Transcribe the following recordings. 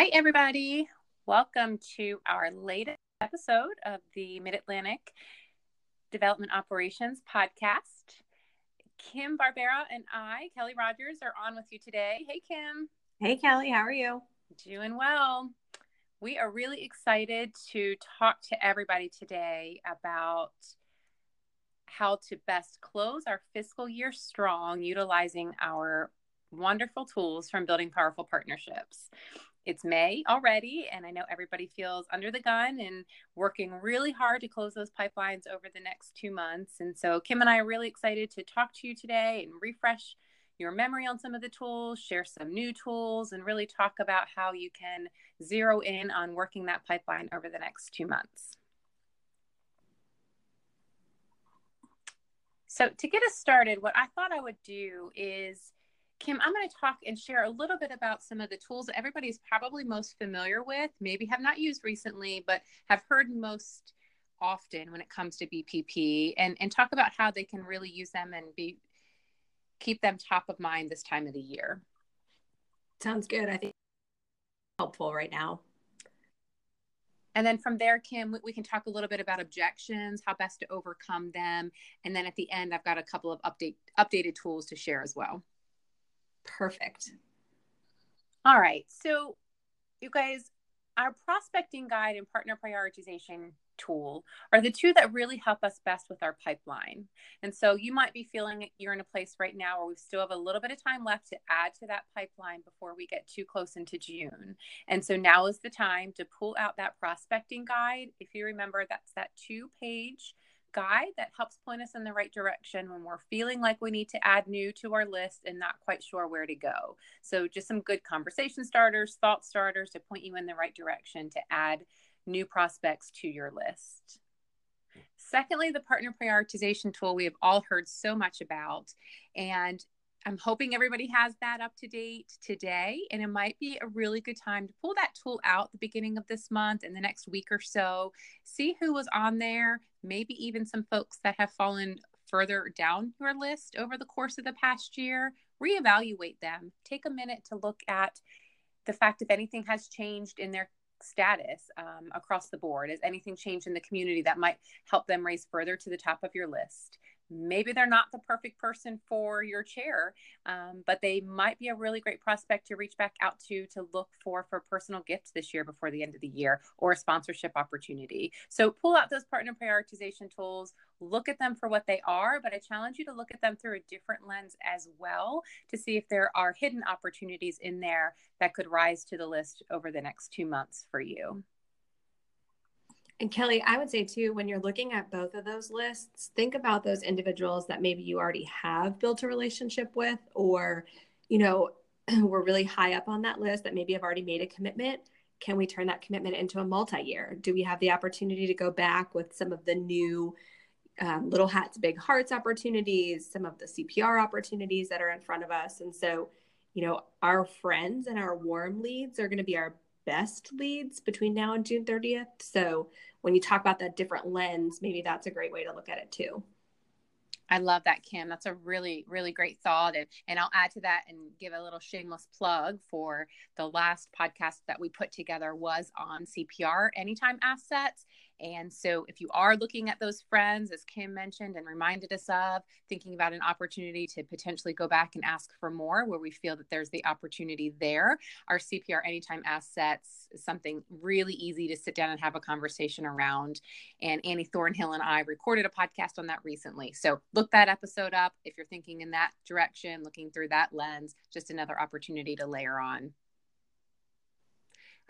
Hi, everybody. Welcome to our latest episode of the Mid Atlantic Development Operations Podcast. Kim Barbera and I, Kelly Rogers, are on with you today. Hey, Kim. Hey, Kelly. How are you? Doing well. We are really excited to talk to everybody today about how to best close our fiscal year strong utilizing our wonderful tools from building powerful partnerships it's May already, and I know everybody feels under the gun and working really hard to close those pipelines over the next two months. And so, Kim and I are really excited to talk to you today and refresh your memory on some of the tools, share some new tools, and really talk about how you can zero in on working that pipeline over the next two months. So, to get us started, what I thought I would do is Kim, I'm going to talk and share a little bit about some of the tools that everybody's probably most familiar with, maybe have not used recently, but have heard most often when it comes to BPP and, and talk about how they can really use them and be keep them top of mind this time of the year. Sounds good. I think helpful right now. And then from there, Kim, we can talk a little bit about objections, how best to overcome them. And then at the end, I've got a couple of update updated tools to share as well. Perfect. All right. So, you guys, our prospecting guide and partner prioritization tool are the two that really help us best with our pipeline. And so you might be feeling you're in a place right now where we still have a little bit of time left to add to that pipeline before we get too close into June. And so now is the time to pull out that prospecting guide. If you remember, that's that two page guide that helps point us in the right direction when we're feeling like we need to add new to our list and not quite sure where to go. So, just some good conversation starters, thought starters to point you in the right direction to add new prospects to your list. Secondly, the partner prioritization tool we have all heard so much about. And I'm hoping everybody has that up to date today, and it might be a really good time to pull that tool out the beginning of this month and the next week or so. See who was on there, maybe even some folks that have fallen further down your list over the course of the past year. Reevaluate them. Take a minute to look at the fact if anything has changed in their status um, across the board. Has anything changed in the community that might help them raise further to the top of your list? Maybe they're not the perfect person for your chair um, but they might be a really great prospect to reach back out to to look for for personal gifts this year before the end of the year or a sponsorship opportunity. So pull out those partner prioritization tools look at them for what they are but i challenge you to look at them through a different lens as well to see if there are hidden opportunities in there that could rise to the list over the next two months for you and Kelly, I would say too, when you're looking at both of those lists, think about those individuals that maybe you already have built a relationship with, or, you know, we're really high up on that list that maybe have already made a commitment. Can we turn that commitment into a multi year? Do we have the opportunity to go back with some of the new um, little hats, big hearts opportunities, some of the CPR opportunities that are in front of us? And so, you know, our friends and our warm leads are going to be our best leads between now and June 30th. So when you talk about that different lens, maybe that's a great way to look at it too. I love that, Kim. That's a really, really great thought. And, and I'll add to that and give a little shameless plug for the last podcast that we put together was on CPR anytime assets. And so, if you are looking at those friends, as Kim mentioned and reminded us of, thinking about an opportunity to potentially go back and ask for more where we feel that there's the opportunity there, our CPR Anytime Assets is something really easy to sit down and have a conversation around. And Annie Thornhill and I recorded a podcast on that recently. So, look that episode up if you're thinking in that direction, looking through that lens, just another opportunity to layer on.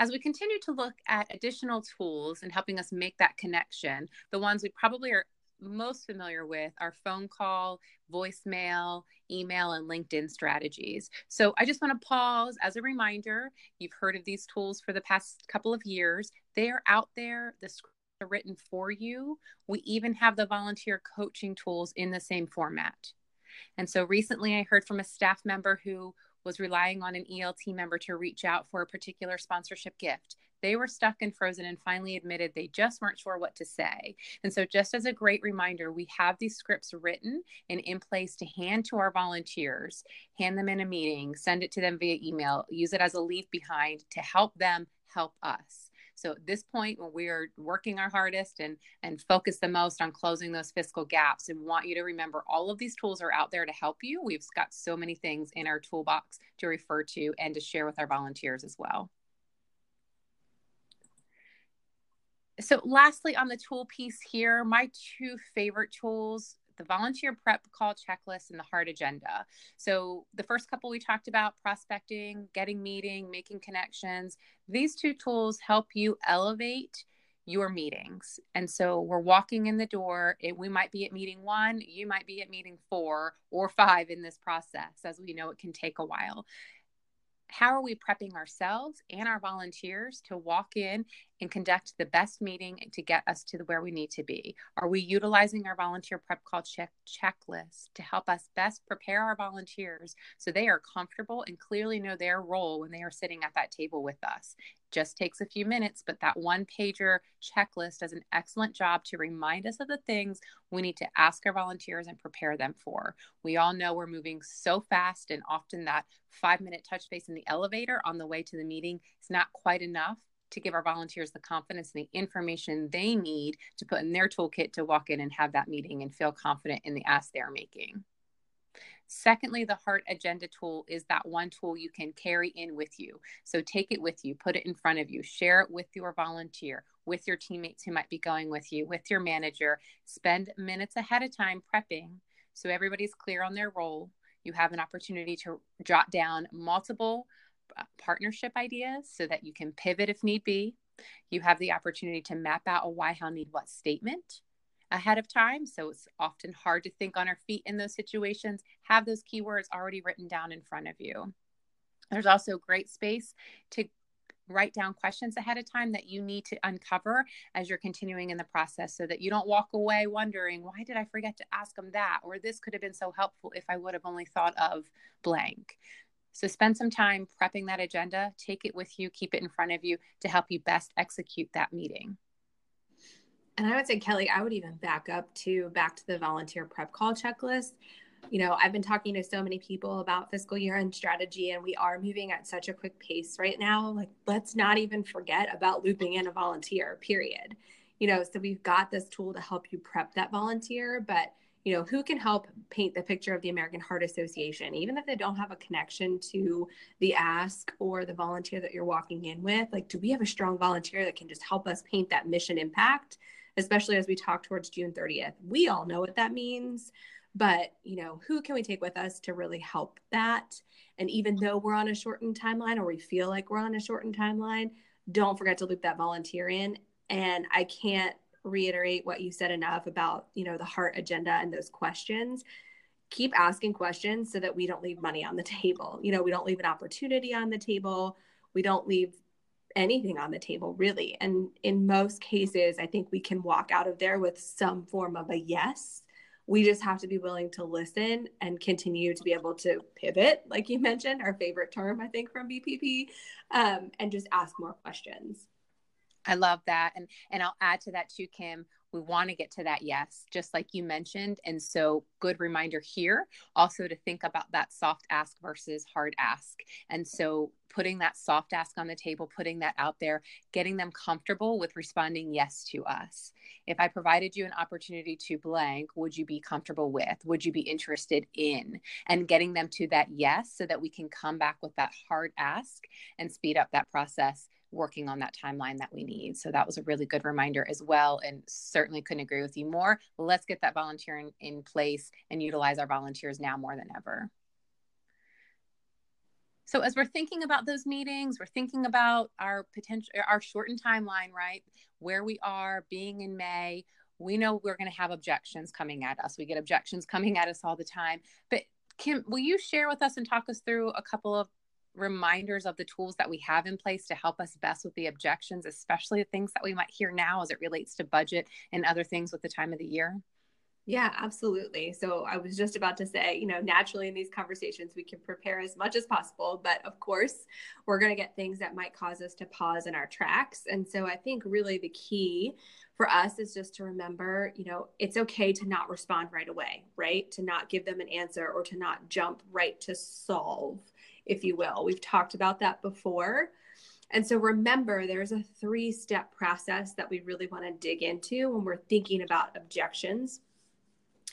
As we continue to look at additional tools and helping us make that connection, the ones we probably are most familiar with are phone call, voicemail, email, and LinkedIn strategies. So I just want to pause as a reminder you've heard of these tools for the past couple of years. They are out there, the scripts are written for you. We even have the volunteer coaching tools in the same format. And so recently I heard from a staff member who was relying on an ELT member to reach out for a particular sponsorship gift. They were stuck and frozen and finally admitted they just weren't sure what to say. And so, just as a great reminder, we have these scripts written and in place to hand to our volunteers, hand them in a meeting, send it to them via email, use it as a leave behind to help them help us. So at this point, when we are working our hardest and and focus the most on closing those fiscal gaps, and want you to remember all of these tools are out there to help you. We've got so many things in our toolbox to refer to and to share with our volunteers as well. So, lastly, on the tool piece here, my two favorite tools the volunteer prep call checklist and the heart agenda. So, the first couple we talked about prospecting, getting meeting, making connections. These two tools help you elevate your meetings. And so we're walking in the door. It, we might be at meeting one, you might be at meeting four or five in this process. As we know, it can take a while how are we prepping ourselves and our volunteers to walk in and conduct the best meeting to get us to where we need to be? Are we utilizing our volunteer prep call check checklist to help us best prepare our volunteers so they are comfortable and clearly know their role when they are sitting at that table with us? just takes a few minutes, but that one pager checklist does an excellent job to remind us of the things we need to ask our volunteers and prepare them for. We all know we're moving so fast, and often that five minute touch base in the elevator on the way to the meeting is not quite enough to give our volunteers the confidence and the information they need to put in their toolkit to walk in and have that meeting and feel confident in the ask they're making. Secondly, the heart agenda tool is that one tool you can carry in with you. So take it with you, put it in front of you, share it with your volunteer, with your teammates who might be going with you, with your manager. Spend minutes ahead of time prepping so everybody's clear on their role. You have an opportunity to jot down multiple Uh, partnership ideas so that you can pivot if need be. You have the opportunity to map out a why, how, need, what statement ahead of time. So it's often hard to think on our feet in those situations. Have those keywords already written down in front of you. There's also great space to write down questions ahead of time that you need to uncover as you're continuing in the process so that you don't walk away wondering, why did I forget to ask them that? Or this could have been so helpful if I would have only thought of blank. So spend some time prepping that agenda, take it with you, keep it in front of you to help you best execute that meeting. And I would say, Kelly, I would even back up to back to the volunteer prep call checklist. You know, I've been talking to so many people about fiscal year end strategy, and we are moving at such a quick pace right now. Like, let's not even forget about looping in a volunteer, period. You know, so we've got this tool to help you prep that volunteer, but you know, who can help paint the picture of the American Heart Association, even if they don't have a connection to the ask or the volunteer that you're walking in with? Like, do we have a strong volunteer that can just help us paint that mission impact especially as we talk towards June 30th. We all know what that means, but you know, who can we take with us to really help that? And even though we're on a shortened timeline or we feel like we're on a shortened timeline, don't forget to loop that volunteer in. And I can't reiterate what you said enough about, you know, the heart agenda and those questions keep asking questions so that we don't leave money on the table. You know, we don't leave an opportunity on the table. We don't leave anything on the table really and in most cases i think we can walk out of there with some form of a yes we just have to be willing to listen and continue to be able to pivot like you mentioned our favorite term i think from bpp um, and just ask more questions i love that. And and i'll add to that too kim we want to get to that yes just like you mentioned. And so good reminder here also to think about that soft ask versus hard ask. And so putting that soft ask on the table putting that out there getting them comfortable with responding yes to us. If i provided you an opportunity to blank would you be comfortable with would you be interested in? And getting them to that yes so that we can come back with that hard ask and speed up that process working on that timeline that we need. So that was a really good reminder as well. And certainly couldn't agree with you more. Let's get that volunteering in place and utilize our volunteers now more than ever. So as we're thinking about those meetings, we're thinking about our potential, our shortened timeline, right? Where we are being in May, we know we're going to have objections coming at us. We get objections coming at us all the time. But Kim, will you share with us and talk us through a couple of reminders of the tools that we have in place to help us best with the objections, especially the things that we might hear now as it relates to budget and other things with the time of the year? Yeah, absolutely. So I was just about to say, you know, naturally in these conversations, we can prepare as much as possible. But of course, we're going to get things that might cause us to pause in our tracks. And so I think really the key for us is just to remember, you know, it's okay to not respond right away, right? To not give them an answer or to not jump right to solve, if you will. We've talked about that before. And so remember, there's a three step process that we really want to dig into when we're thinking about objections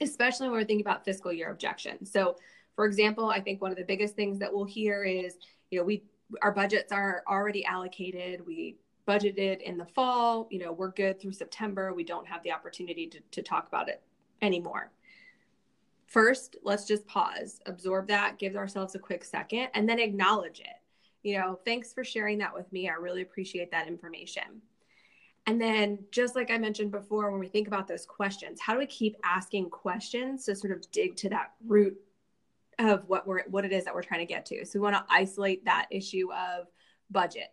especially when we're thinking about fiscal year objections. So, for example, I think one of the biggest things that we'll hear is, you know, we our budgets are already allocated. We budgeted in the fall. You know, we're good through September. We don't have the opportunity to, to talk about it anymore. First, let's just pause, absorb that, give ourselves a quick second, and then acknowledge it. You know, thanks for sharing that with me. I really appreciate that information. And then, just like I mentioned before, when we think about those questions, how do we keep asking questions to sort of dig to that root of what we're what it is that we're trying to get to? So we want to isolate that issue of budget.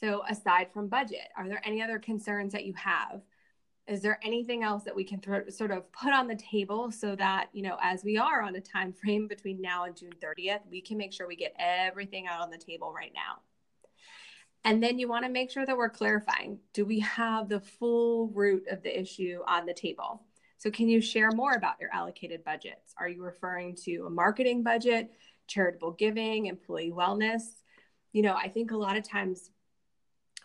So aside from budget, are there any other concerns that you have? Is there anything else that we can th- sort of put on the table so that you know, as we are on a time frame between now and June 30th, we can make sure we get everything out on the table right now. And then you want to make sure that we're clarifying do we have the full root of the issue on the table? So, can you share more about your allocated budgets? Are you referring to a marketing budget, charitable giving, employee wellness? You know, I think a lot of times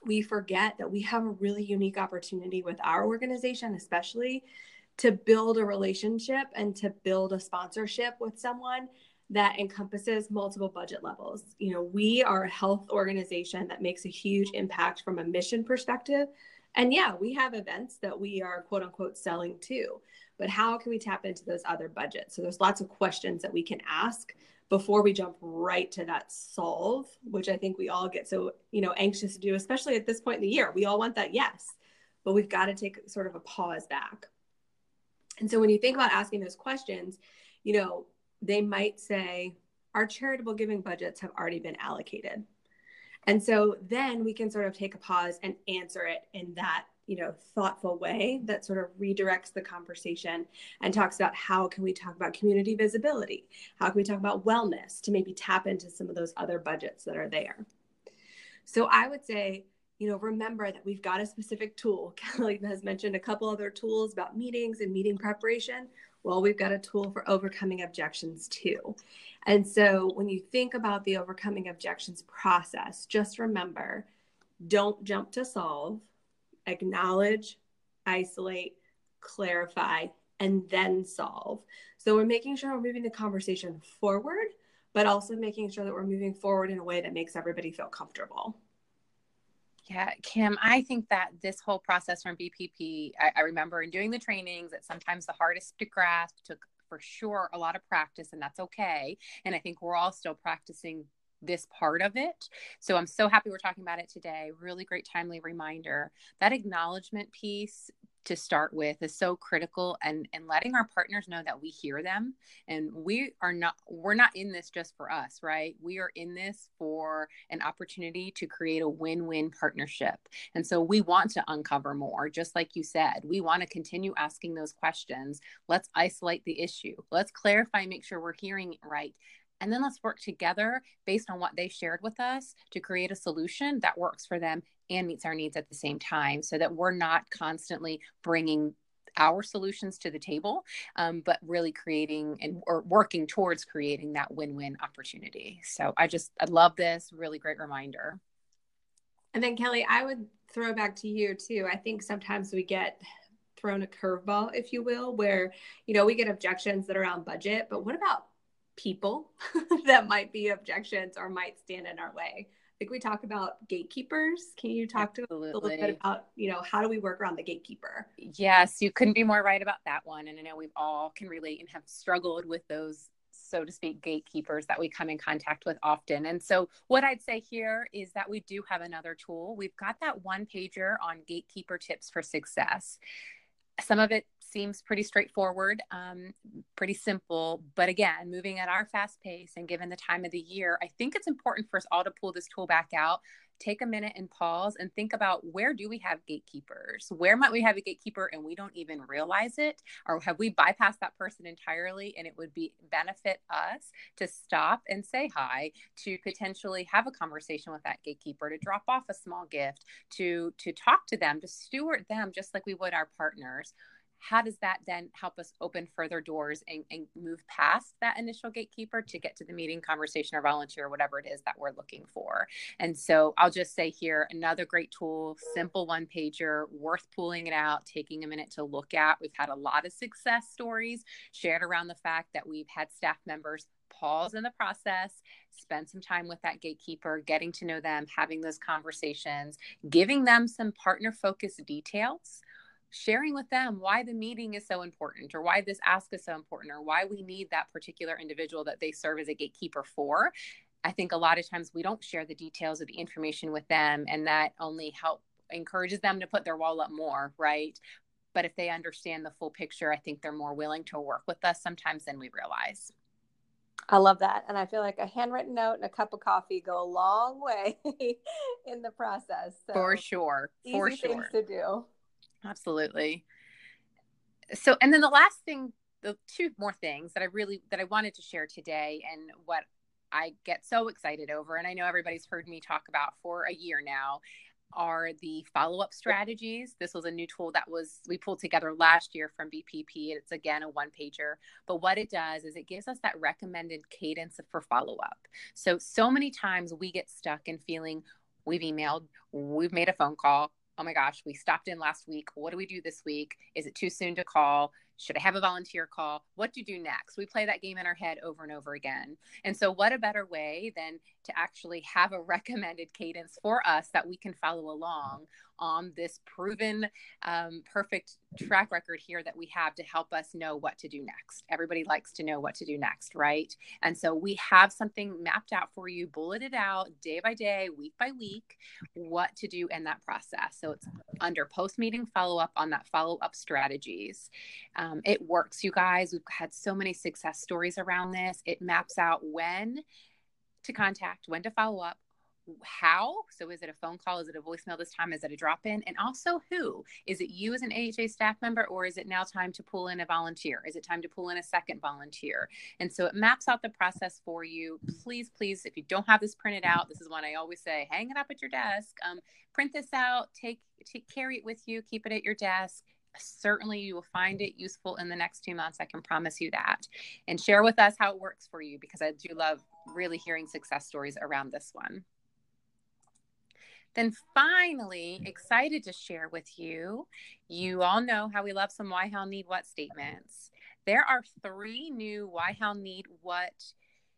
we forget that we have a really unique opportunity with our organization, especially to build a relationship and to build a sponsorship with someone that encompasses multiple budget levels. You know, we are a health organization that makes a huge impact from a mission perspective. And yeah, we have events that we are quote unquote selling to, but how can we tap into those other budgets? So there's lots of questions that we can ask before we jump right to that solve, which I think we all get so, you know, anxious to do, especially at this point in the year. We all want that yes, but we've got to take sort of a pause back. And so when you think about asking those questions, you know, they might say, our charitable giving budgets have already been allocated. And so then we can sort of take a pause and answer it in that, you know, thoughtful way that sort of redirects the conversation and talks about how can we talk about community visibility? How can we talk about wellness to maybe tap into some of those other budgets that are there? So I would say, you know, remember that we've got a specific tool. Kelly has mentioned a couple other tools about meetings and meeting preparation. Well, we've got a tool for overcoming objections too. And so when you think about the overcoming objections process, just remember don't jump to solve, acknowledge, isolate, clarify, and then solve. So we're making sure we're moving the conversation forward, but also making sure that we're moving forward in a way that makes everybody feel comfortable. Yeah, Kim, I think that this whole process from BPP, I, I, remember in doing the trainings that sometimes the hardest to grasp took for sure a lot of practice, and that's okay. And I think we're all still practicing this part of it. So I'm so happy we're talking about it today. Really great timely reminder. That acknowledgement piece to start with is so critical and and letting our partners know that we hear them. And we are not we're not in this just for us right? We are in this for an opportunity to create a win-win partnership. And so we want to uncover more just like you said. We want to continue asking those questions. Let's isolate the issue. Let's clarify make sure we're hearing it right and then let's work together based on what they shared with us to create a solution that works for them and meets our needs at the same time so that we're not constantly bringing our solutions to the table um, but really creating and or working towards creating that win-win opportunity. So i just i love this. Really great reminder. And then kelly i would throw back to you too. I think sometimes we get thrown a curveball if you will where you know we get objections that are on budget but what about people that might be objections or might stand in our way I think we talk about gatekeepers. Can you talk Absolutely. to a little bit about, you know, how do we work around the gatekeeper? Yes, you couldn't be more right about that one. And I know we've all can relate and have struggled with those so to speak, gatekeepers that we come in contact with often. And so, what I'd say here is that we do have another tool. We've got that one pager on gatekeeper tips for success. Some of it seems pretty straightforward, um, pretty simple. But again, moving at our fast pace and given the time of the year, I think it's important for us all to pull this tool back out take a minute and pause and think about where do we have gatekeepers? Where might we have a gatekeeper and we don't even realize it? Or have we bypassed that person entirely and it would be benefit us to stop and say hi, to potentially have a conversation with that gatekeeper, to drop off a small gift, to to talk to them, to steward them just like we would our partners how does that then help us open further doors and, and, move past that initial gatekeeper to get to the meeting conversation or volunteer whatever it is that we're looking for? And so i'll just say here another great tool simple one pager worth pulling it out taking a minute to look at. We've had a lot of success stories shared around the fact that we've had staff members pause in the process, spend some time with that gatekeeper, getting to know them, having those conversations, giving them some partner focused details sharing with them why the meeting is so important or why this ask is so important or why we need that particular individual that they serve as a gatekeeper for i think a lot of times we don't share the details of the information with them and that only help encourages them to put their wall up more right but if they understand the full picture i think they're more willing to work with us sometimes than we realize I love that. And I feel like a handwritten note and a cup of coffee go a long way in the process. So For sure. For easy sure. things to do. Absolutely. So, and then the last thing, the two more things that I really that I wanted to share today, and what I get so excited over, and I know everybody's heard me talk about for a year now, are the follow up strategies. This was a new tool that was we pulled together last year from BPP. It's again a one pager, but what it does is it gives us that recommended cadence for follow up. So so many times we get stuck in feeling we've emailed, we've made a phone call, oh my gosh, we stopped in last week. What do we do this week? Is it too soon to call? Should I have a volunteer call? What do you do next? We play that game in our head over and over again. And so, what a better way than to actually have a recommended cadence for us that we can follow along on this proven um, perfect track record here that we have to help us know what to do next. Everybody likes to know what to do next, right? And so we have something mapped out for you, bulleted out day by day, week by week, what to do in that process. So it's under post meeting follow up on that follow up strategies. Um, it works, you guys. We've had so many success stories around this. It maps out when to contact, when to follow up, how? So is it a phone call? Is it a voicemail this time? Is it a drop in and also who? Is it you as an aha staff member or is it now time to pull in a volunteer? Is it time to pull in a second volunteer? And so it maps out the process for you. Please please if you don't have this printed out this is one i always say hang it up at your desk. Um, print this out take, take carry it with you keep it at your desk. Certainly you will find it useful in the next two months. I can promise you that. And share with us how it works for you because I do love really hearing success stories around this one. Then finally, excited to share with you, you all know how we love some why, how, need, what statements. There are three new why, how, need, what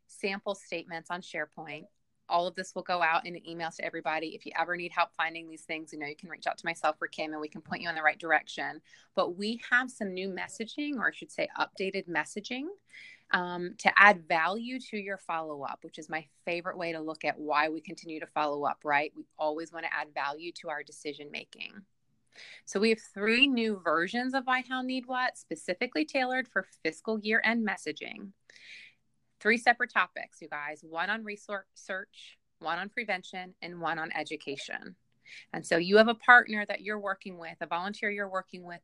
sample statements on SharePoint. All of this will go out in an email to everybody. If you ever need help finding these things, you know, you can reach out to myself or Kim and we can point you in the right direction. But we have some new messaging, or I should say, updated messaging um, to add value to your follow up, which is my favorite way to look at why we continue to follow up, right? We always want to add value to our decision making. So we have three new versions of Why How Need What specifically tailored for fiscal year end messaging. Three separate topics, you guys one on research, one on prevention, and one on education. And so you have a partner that you're working with, a volunteer you're working with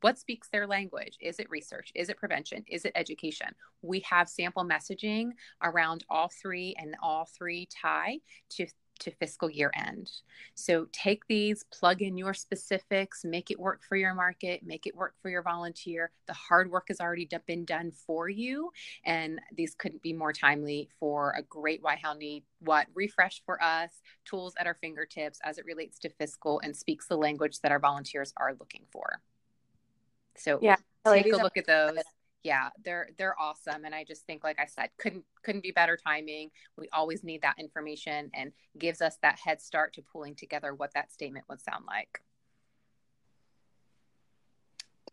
what speaks their language? Is it research? Is it prevention? Is it education? We have sample messaging around all three, and all three tie to to fiscal year end. So take these, plug in your specifics, make it work for your market, make it work for your volunteer. The hard work has already been done for you, and these couldn't be more timely for a great why, how, need, what refresh for us, tools at our fingertips as it relates to fiscal and speaks the language that our volunteers are looking for. So yeah, take a look at those. Yeah, they're they're awesome, and I just think, like I said, couldn't couldn't be better timing. We always need that information, and gives us that head start to pulling together what that statement would sound like.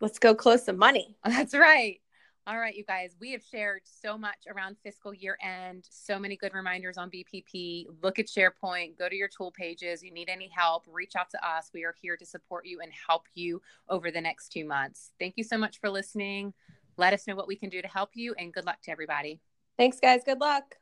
Let's go close some money. That's right. All right, you guys, we have shared so much around fiscal year end, so many good reminders on BPP. Look at SharePoint, go to your tool pages. You need any help, reach out to us. We are here to support you and help you over the next two months. Thank you so much for listening. Let us know what we can do to help you, and good luck to everybody. Thanks, guys. Good luck.